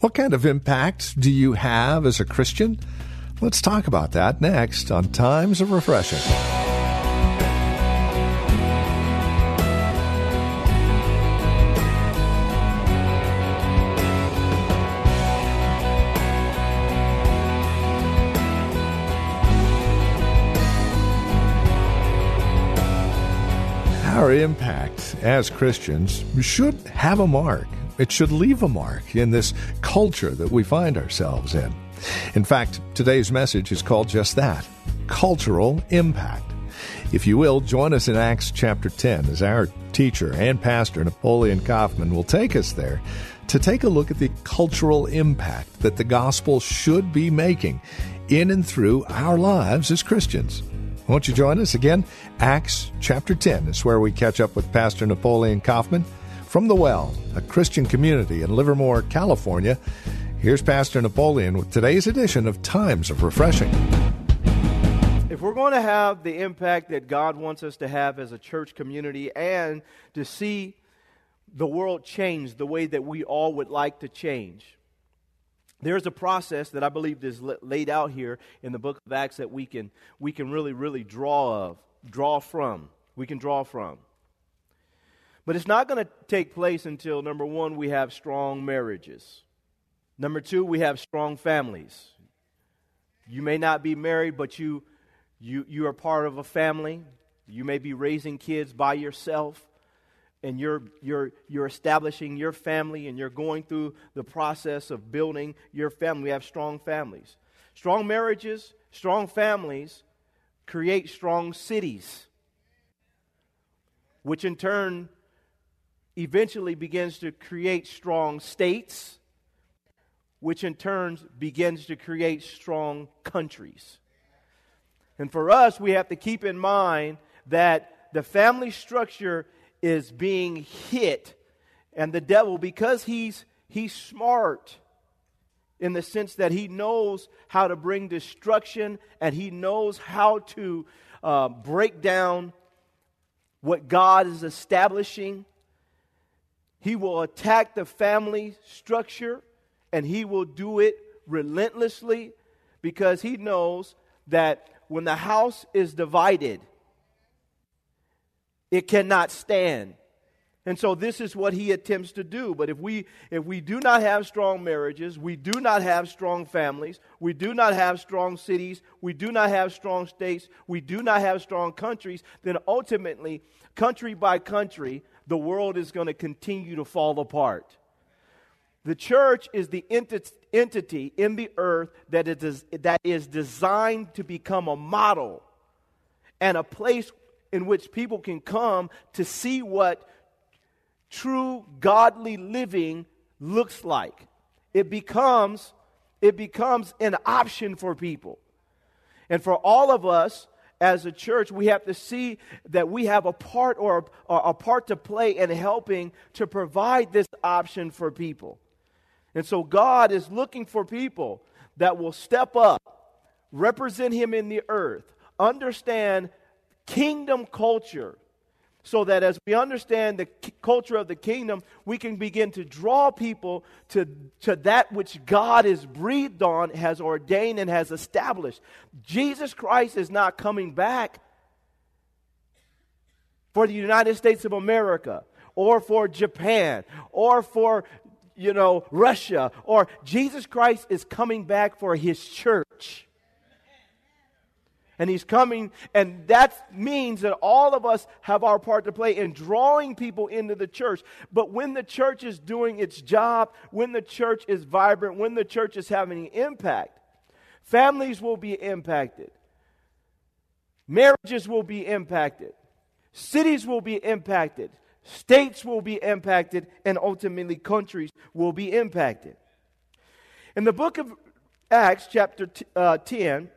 What kind of impact do you have as a Christian? Let's talk about that next on Times of Refreshing. Our impact as Christians should have a mark. It should leave a mark in this culture that we find ourselves in. In fact, today's message is called just that cultural impact. If you will, join us in Acts chapter 10 as our teacher and pastor, Napoleon Kaufman, will take us there to take a look at the cultural impact that the gospel should be making in and through our lives as Christians. Won't you join us again? Acts chapter 10 is where we catch up with Pastor Napoleon Kaufman from The Well, a Christian community in Livermore, California, here's Pastor Napoleon with today's edition of Times of Refreshing. If we're going to have the impact that God wants us to have as a church community and to see the world change the way that we all would like to change, there's a process that I believe is laid out here in the book of Acts that we can, we can really, really draw of, draw from. We can draw from. But it's not going to take place until, number one, we have strong marriages. Number two, we have strong families. You may not be married, but you, you, you are part of a family. You may be raising kids by yourself, and you're, you're, you're establishing your family, and you're going through the process of building your family. We have strong families. Strong marriages, strong families create strong cities, which in turn eventually begins to create strong states, which in turn begins to create strong countries. And for us, we have to keep in mind that the family structure is being hit, and the devil, because he's, he's smart in the sense that he knows how to bring destruction and he knows how to uh, break down what God is establishing he will attack the family structure and he will do it relentlessly because he knows that when the house is divided, it cannot stand. And so this is what he attempts to do. But if we if we do not have strong marriages, we do not have strong families, we do not have strong cities, we do not have strong states, we do not have strong countries, then ultimately country by country the world is going to continue to fall apart. The church is the entity in the earth that is, that is designed to become a model and a place in which people can come to see what true godly living looks like. It becomes, it becomes an option for people. And for all of us, as a church, we have to see that we have a part or a, a, part to play in helping to provide this option for people. And so God is looking for people that will step up, represent Him in the earth, understand kingdom culture, so that as we understand the culture of the kingdom, we can begin to draw people to, to that which God has breathed on, has ordained, and has established. Jesus Christ is not coming back for the United States of America or for Japan or for you know Russia or Jesus Christ is coming back for his church and He's coming, and that means that all of us have our part to play in drawing people into the church. But when the church is doing its job, when the church is vibrant, when the church is having an impact, families will be impacted, marriages will be impacted, cities will be impacted, states will be impacted, and ultimately countries will be impacted. In the book of Acts, chapter t- uh, 10,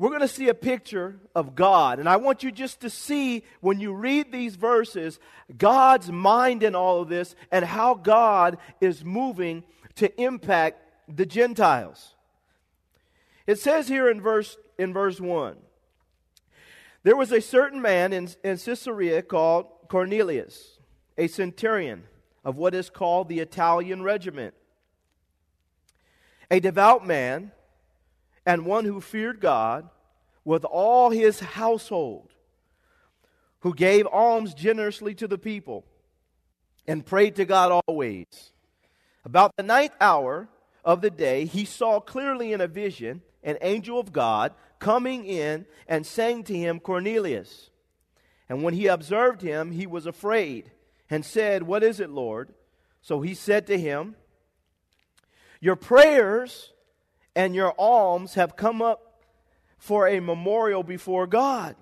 we're going to see a picture of God. And I want you just to see, when you read these verses, God's mind in all of this and how God is moving to impact the Gentiles. It says here in verse, in verse 1 There was a certain man in, in Caesarea called Cornelius, a centurion of what is called the Italian regiment, a devout man, and one who feared God with all his household, who gave alms generously to the people and prayed to God always. About the ninth hour of the day, he saw clearly in a vision an angel of God coming in and saying to him, Cornelius. And when he observed him, he was afraid and said, What is it, Lord? So he said to him, Your prayers and your alms have come up for a memorial before God.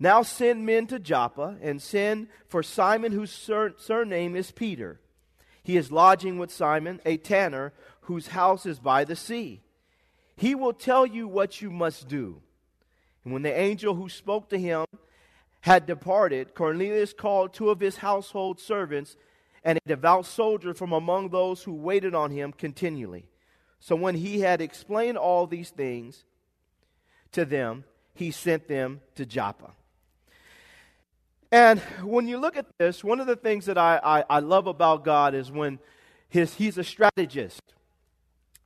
Now send men to Joppa and send for Simon, whose sur- surname is Peter. He is lodging with Simon, a tanner, whose house is by the sea. He will tell you what you must do. And when the angel who spoke to him had departed, Cornelius called two of his household servants and a devout soldier from among those who waited on him continually. So when he had explained all these things to them, he sent them to Joppa. And when you look at this, one of the things that I, I, I love about God is when his, he's a strategist.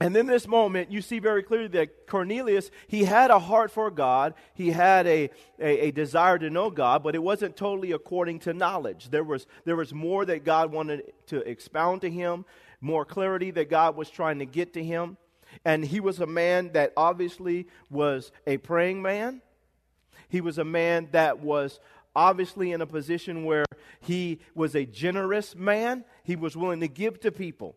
And in this moment, you see very clearly that Cornelius, he had a heart for God. He had a, a, a, desire to know God, but it wasn't totally according to knowledge. There was, there was more that God wanted to expound to him, more clarity that God was trying to get to him. And he was a man that obviously was a praying man. He was a man that was obviously in a position where he was a generous man. He was willing to give to people.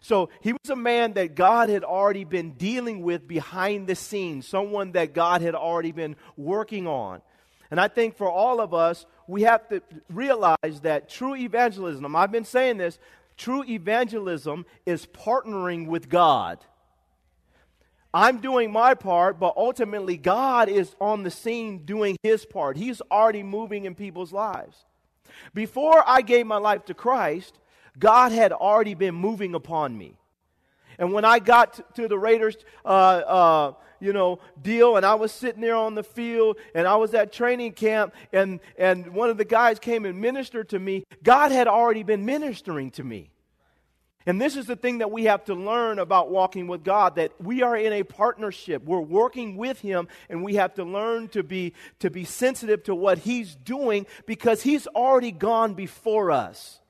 So he was a man that God had already been dealing with behind the scenes, someone that God had already been working on. And I think for all of us, we have to realize that true evangelism, I've been saying this, true evangelism is partnering with God. I'm doing my part, but ultimately God is on the scene doing his part. He's already moving in people's lives. Before I gave my life to Christ, God had already been moving upon me. And when I got to the Raiders, uh, uh, you know, deal, and I was sitting there on the field, and I was at training camp, and and one of the guys came and ministered to me. God had already been ministering to me. And this is the thing that we have to learn about walking with God that we are in a partnership. We're working with him and we have to learn to be to be sensitive to what he's doing because he's already gone before us.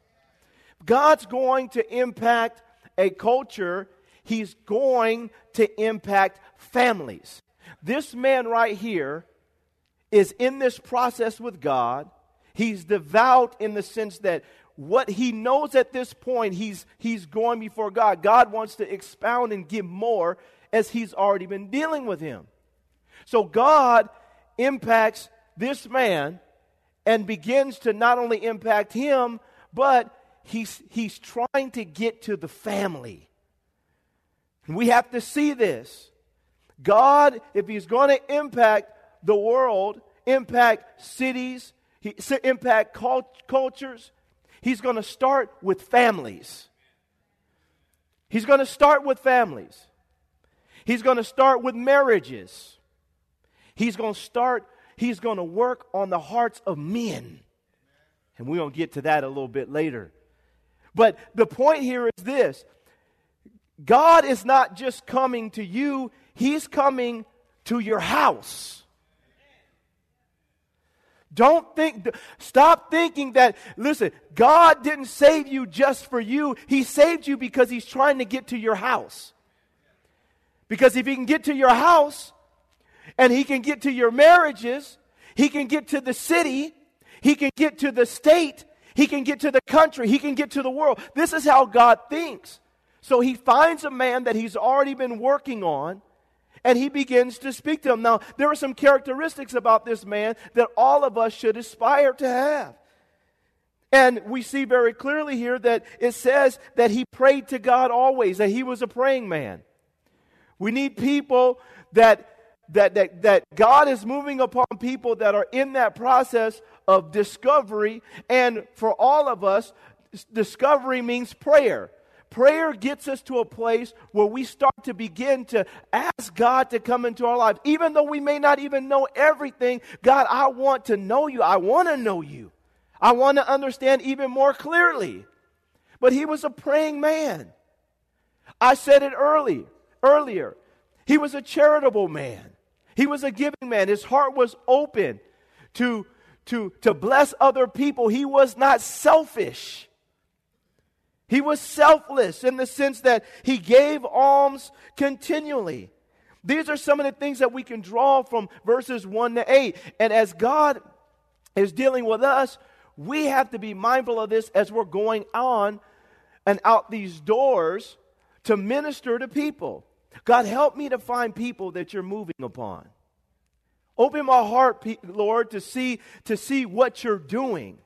God's going to impact a culture, he's going to impact families. This man right here is in this process with God. He's devout in the sense that what he knows at this point, he's, he's going before God. God wants to expound and give more as he's already been dealing with him. So God impacts this man and begins to not only impact him, but he's, he's trying to get to the family. We have to see this. God, if he's going to impact the world, impact cities, he, impact cult, cultures, He's going to start with families. He's going to start with families. He's going to start with marriages. He's going to start, he's going to work on the hearts of men. And we're going to get to that a little bit later. But the point here is this God is not just coming to you, He's coming to your house. Don't think, stop thinking that, listen, God didn't save you just for you. He saved you because He's trying to get to your house. Because if He can get to your house and He can get to your marriages, He can get to the city, He can get to the state, He can get to the country, He can get to the world. This is how God thinks. So He finds a man that He's already been working on and he begins to speak to him. Now, there are some characteristics about this man that all of us should aspire to have. And we see very clearly here that it says that he prayed to God always, that he was a praying man. We need people that that, that, that God is moving upon people that are in that process of discovery. And for all of us, discovery means prayer. Prayer gets us to a place where we start to begin to ask God to come into our lives. Even though we may not even know everything, God, I want to know you. I want to know you. I want to understand even more clearly. But he was a praying man. I said it early, earlier. He was a charitable man. He was a giving man. His heart was open to, to, to bless other people. He was not selfish. He was selfless in the sense that he gave alms continually. These are some of the things that we can draw from verses 1 to 8. And as God is dealing with us, we have to be mindful of this as we're going on and out these doors to minister to people. God, help me to find people that you're moving upon. Open my heart, Lord, to see, to see what you're doing.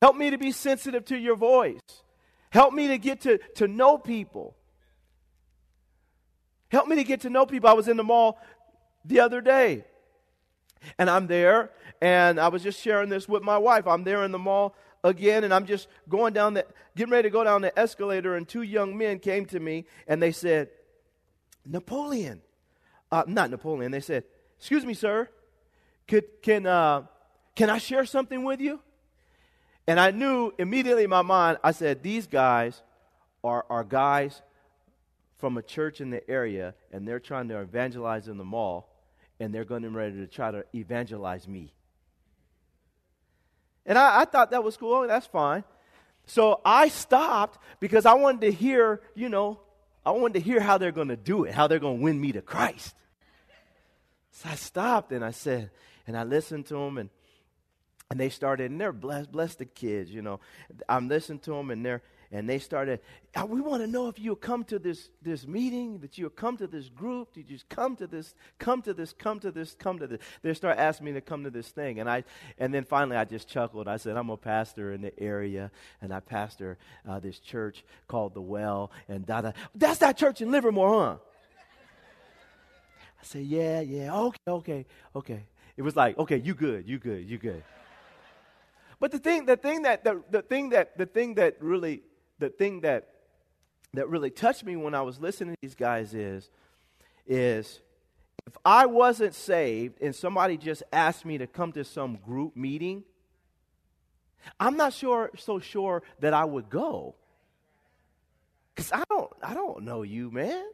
Help me to be sensitive to your voice. Help me to get to, to know people. Help me to get to know people. I was in the mall the other day, and I'm there, and I was just sharing this with my wife. I'm there in the mall again, and I'm just going down the, getting ready to go down the escalator, and two young men came to me, and they said, Napoleon. Uh, not Napoleon. They said, Excuse me, sir. Could, can, uh, can I share something with you? And I knew immediately in my mind, I said, These guys are, are guys from a church in the area, and they're trying to evangelize in the mall, and they're going to be ready to try to evangelize me. And I, I thought that was cool. Oh, that's fine. So I stopped because I wanted to hear, you know, I wanted to hear how they're going to do it, how they're going to win me to Christ. So I stopped and I said, and I listened to them, and and they started, and they're blessed, blessed the kids, you know. I'm listening to them, and they're and they started. Uh, we want to know if you'll come to this this meeting, that you'll come to this group. Did you just come to this, come to this, come to this, come to this? They start asking me to come to this thing, and I and then finally I just chuckled. I said, I'm a pastor in the area, and I pastor uh, this church called the Well, and da da. That's that church in Livermore, huh? I said, yeah, yeah, okay, okay, okay. It was like, okay, you good, you good, you good. But the thing, the thing that, the, the thing that, the thing that really, the thing that, that really touched me when I was listening to these guys is, is if I wasn't saved and somebody just asked me to come to some group meeting, I'm not sure, so sure that I would go. Because I don't, I don't know you, man.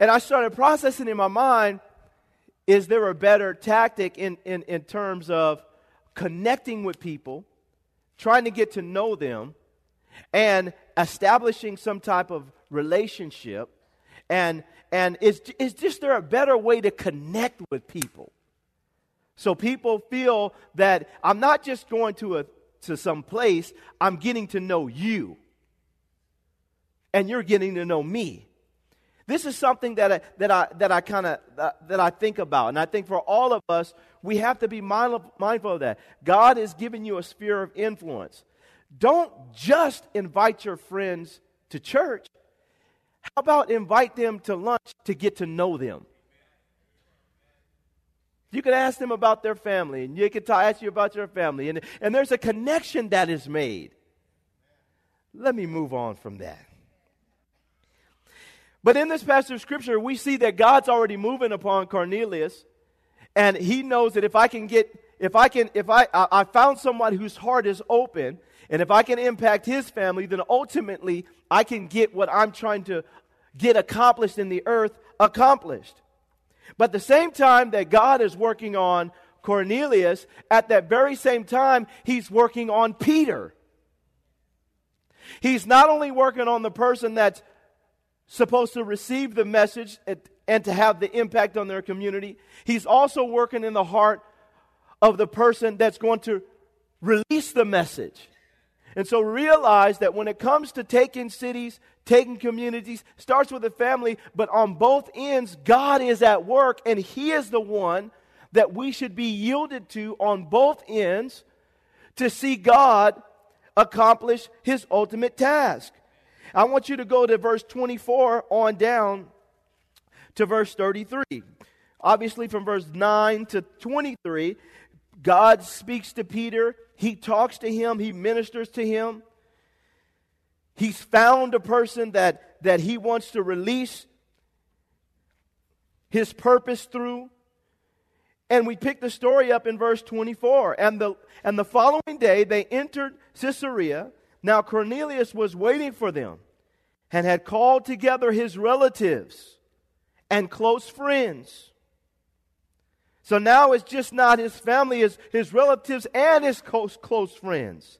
And I started processing in my mind is there a better tactic in, in, in terms of connecting with people, trying to get to know them, and establishing some type of relationship? And, and is, is just there a better way to connect with people? So people feel that I'm not just going to, a, to some place, I'm getting to know you. And you're getting to know me. This is something that I, that I, that I kind of uh, that I think about, and I think for all of us, we have to be mindful, mindful of that. God has given you a sphere of influence. Don't just invite your friends to church. How about invite them to lunch to get to know them? You can ask them about their family, and you can ask you about your family, and, and there's a connection that is made. Let me move on from that. But in this passage of scripture, we see that God's already moving upon Cornelius, and he knows that if I can get, if I can, if I, I, found someone whose heart is open, and if I can impact his family, then ultimately I can get what I'm trying to get accomplished in the earth accomplished. But the same time that God is working on Cornelius, at that very same time, he's working on Peter. He's not only working on the person that's supposed to receive the message and to have the impact on their community. He's also working in the heart of the person that's going to release the message. And so realize that when it comes to taking cities, taking communities, starts with the family, but on both ends, God is at work, and He is the one that we should be yielded to on both ends to see God accomplish His ultimate task. I want you to go to verse 24 on down to verse 33. Obviously, from verse 9 to 23, God speaks to Peter. He talks to him, he ministers to him. He's found a person that, that he wants to release his purpose through. And we pick the story up in verse 24. And the, and the following day, they entered Caesarea Now Cornelius was waiting for them and had called together his relatives and close friends. So now it's just not his family, his, his relatives and his close, close friends.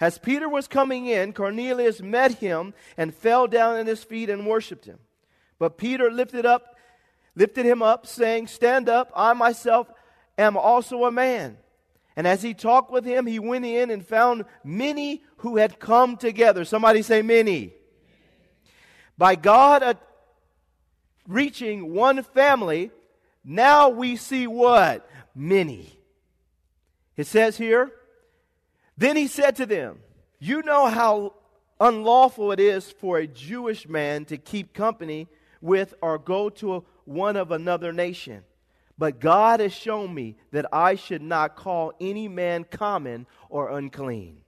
As Peter was coming in, Cornelius met him and fell down at his feet and worshiped him. But Peter lifted up, lifted him up, saying, Stand up, I myself am also a man. And as he talked with him, he went in and found many who had come together. Somebody say, many. By God uh, reaching one family, now we see what? Many. It says here, then he said to them, You know how unlawful it is for a Jewish man to keep company with or go to one of another nation. But God has shown me that I should not call any man common or unclean.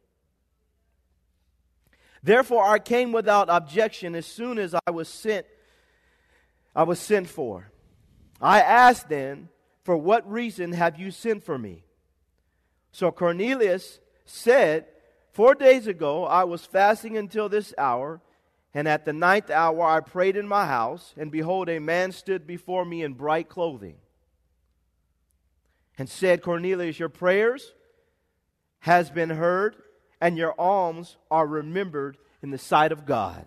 Therefore I came without objection as soon as I was sent I was sent for. I asked then, for what reason have you sent for me? So Cornelius said, Four days ago I was fasting until this hour, and at the ninth hour I prayed in my house, and behold, a man stood before me in bright clothing, and said, Cornelius, your prayers has been heard, and your alms are remembered in the sight of God.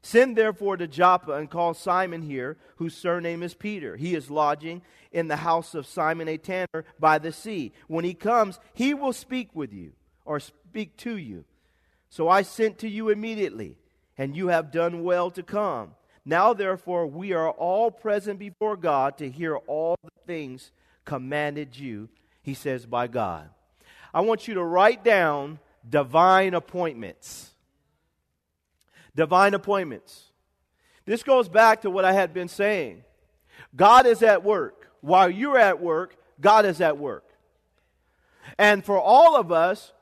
Send therefore to Joppa and call Simon here, whose surname is Peter. He is lodging in the house of Simon a tanner by the sea. When he comes, he will speak with you, or speak to you. So I sent to you immediately, and you have done well to come. Now, therefore, we are all present before God to hear all the things commanded you, he says, by God. I want you to write down divine appointments divine appointments. This goes back to what I had been saying. God is at work. While you're at work, God is at work. And for all of us,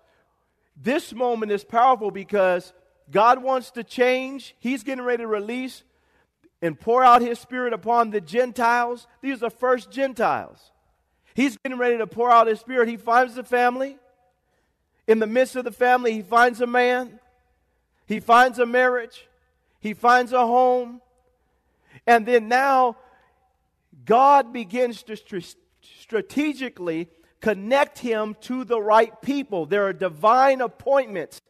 this moment is powerful because God wants to change. He's getting ready to release and pour out His Spirit upon the Gentiles. These are first Gentiles. He's getting ready to pour out His Spirit. He finds the family. In the midst of the family, He finds a man. He finds a marriage, he finds a home, and then now God begins to strategically connect him to the right people. There are divine appointments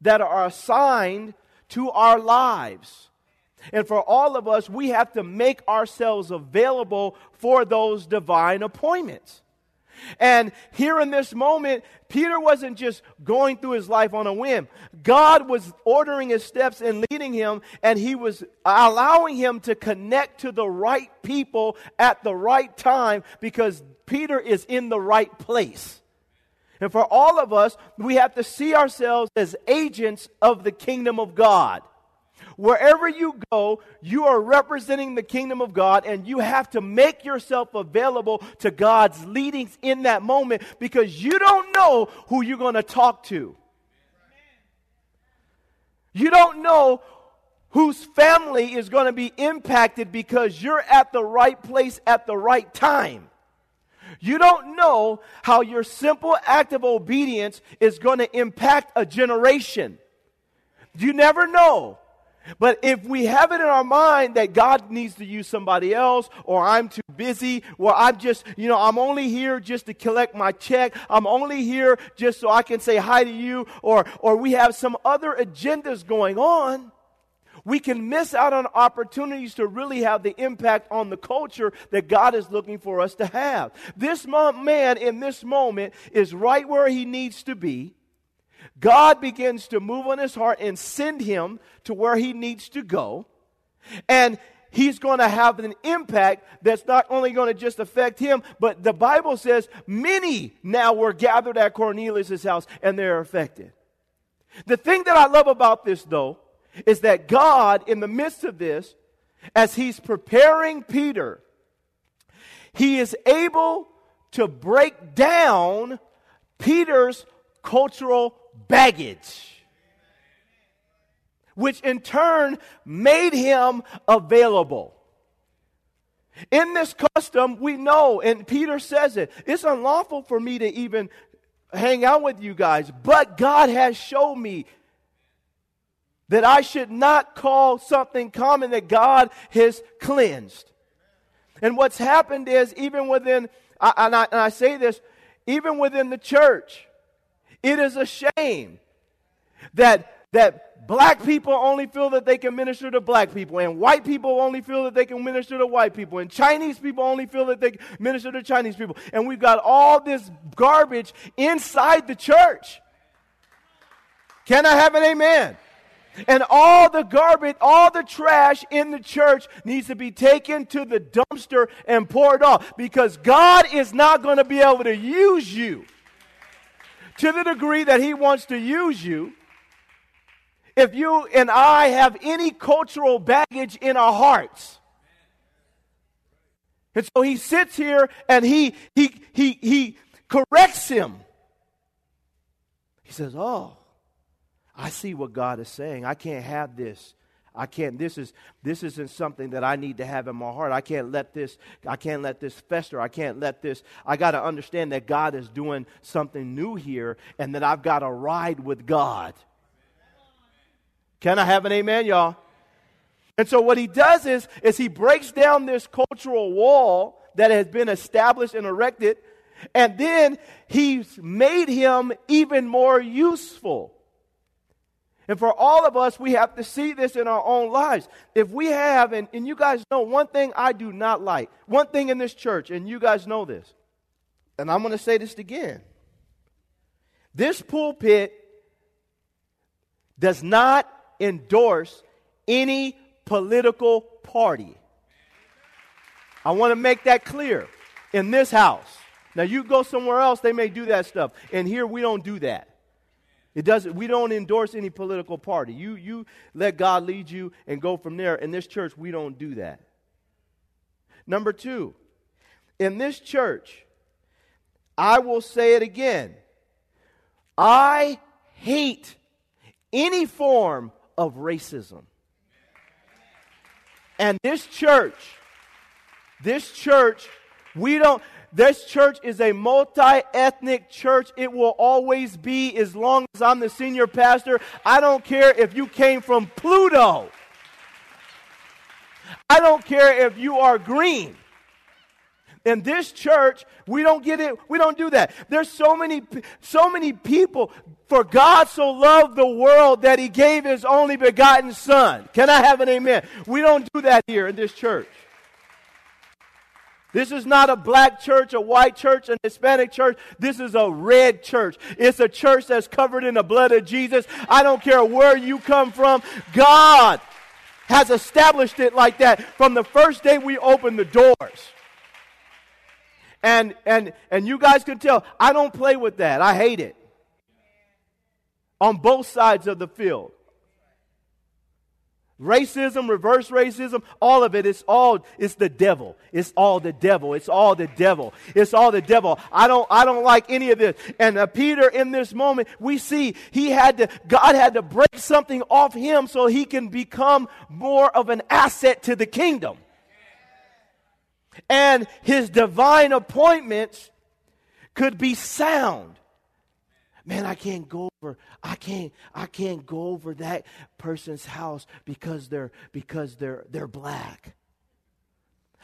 that are assigned to our lives. And for all of us, we have to make ourselves available for those divine appointments. And here in this moment, Peter wasn't just going through his life on a whim. God was ordering his steps and leading him, and he was allowing him to connect to the right people at the right time because Peter is in the right place. And for all of us, we have to see ourselves as agents of the kingdom of God. Wherever you go, you are representing the kingdom of God, and you have to make yourself available to God's leadings in that moment because you don't know who you're going to talk to. You don't know whose family is going to be impacted because you're at the right place at the right time. You don't know how your simple act of obedience is going to impact a generation. You never know. But if we have it in our mind that God needs to use somebody else, or I'm too busy, or I'm just, you know, I'm only here just to collect my check, I'm only here just so I can say hi to you, or, or we have some other agendas going on, we can miss out on opportunities to really have the impact on the culture that God is looking for us to have. This man in this moment is right where he needs to be. God begins to move on his heart and send him to where he needs to go. And he's going to have an impact that's not only going to just affect him, but the Bible says many now were gathered at Cornelius' house and they're affected. The thing that I love about this, though, is that God, in the midst of this, as he's preparing Peter, he is able to break down Peter's cultural baggage, which in turn made him available. In this custom, we know, and Peter says it, it's unlawful for me to even hang out with you guys, but God has shown me that I should not call something common that God has cleansed. And what's happened is, even within, and I, and I say this, even within the church, it is a shame that, that black people only feel that they can minister to black people, and white people only feel that they can minister to white people, and Chinese people only feel that they can minister to Chinese people. And we've got all this garbage inside the church. Can I have an amen? And all the garbage, all the trash in the church needs to be taken to the dumpster and poured off because God is not going to be able to use you to the degree that He wants to use you if you and I have any cultural baggage in our hearts. And so he sits here and he he he he corrects him. He says, "Oh, I see what God is saying. I can't have this. I can't this is this isn't something that I need to have in my heart. I can't let this I can't let this fester. I can't let this I got to understand that God is doing something new here and that I've got to ride with God. Can I have an amen, y'all? And so what he does is is he breaks down this cultural wall that has been established and erected and then he's made him even more useful. And for all of us, we have to see this in our own lives. If we have, and, and you guys know one thing I do not like, one thing in this church, and you guys know this, and I'm going to say this again. This pulpit does not endorse any political party. I want to make that clear in this house. Now, you go somewhere else, they may do that stuff. And here, we don't do that. It doesn't, we don't endorse any political party. You, you let God lead you and go from there. In this church, we don't do that. Number two, in this church, I will say it again. I hate any form of racism. And this church, this church, we don't, this church is a multi ethnic church. It will always be as long as I'm the senior pastor. I don't care if you came from Pluto. I don't care if you are green. In this church, we don't get it. We don't do that. There's so many, so many people. For God so loved the world that He gave His only begotten Son. Can I have an amen? We don't do that here in this church. This is not a black church, a white church, an Hispanic church. This is a red church. It's a church that's covered in the blood of Jesus. I don't care where you come from. God has established it like that from the first day we opened the doors. And and and you guys can tell I don't play with that. I hate it. On both sides of the field. Racism, reverse racism, all of it, it's all, it's the devil. It's all the devil. It's all the devil. It's all the devil. I don't, I don't like any of this. And uh, Peter, in this moment, we see he had to, God had to break something off him so he can become more of an asset to the kingdom. And his divine appointments could be sound man i can't go over i can't i can't go over that person's house because they're because they're they're black.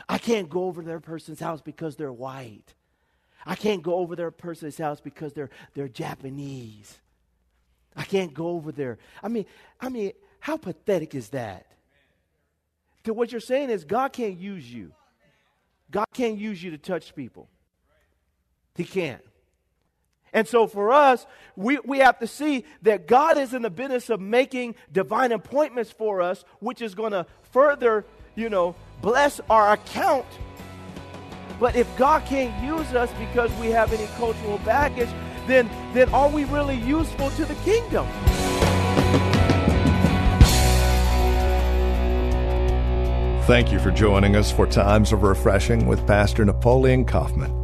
I can't go over their person's house because they're white. I can't go over their person's house because they're they're japanese. I can't go over there. I mean i mean how pathetic is that? To what you're saying is god can't use you. God can't use you to touch people. He can't and so for us, we, we have to see that God is in the business of making divine appointments for us, which is going to further, you know, bless our account. But if God can't use us because we have any cultural baggage, then, then are we really useful to the kingdom? Thank you for joining us for Times of Refreshing with Pastor Napoleon Kaufman.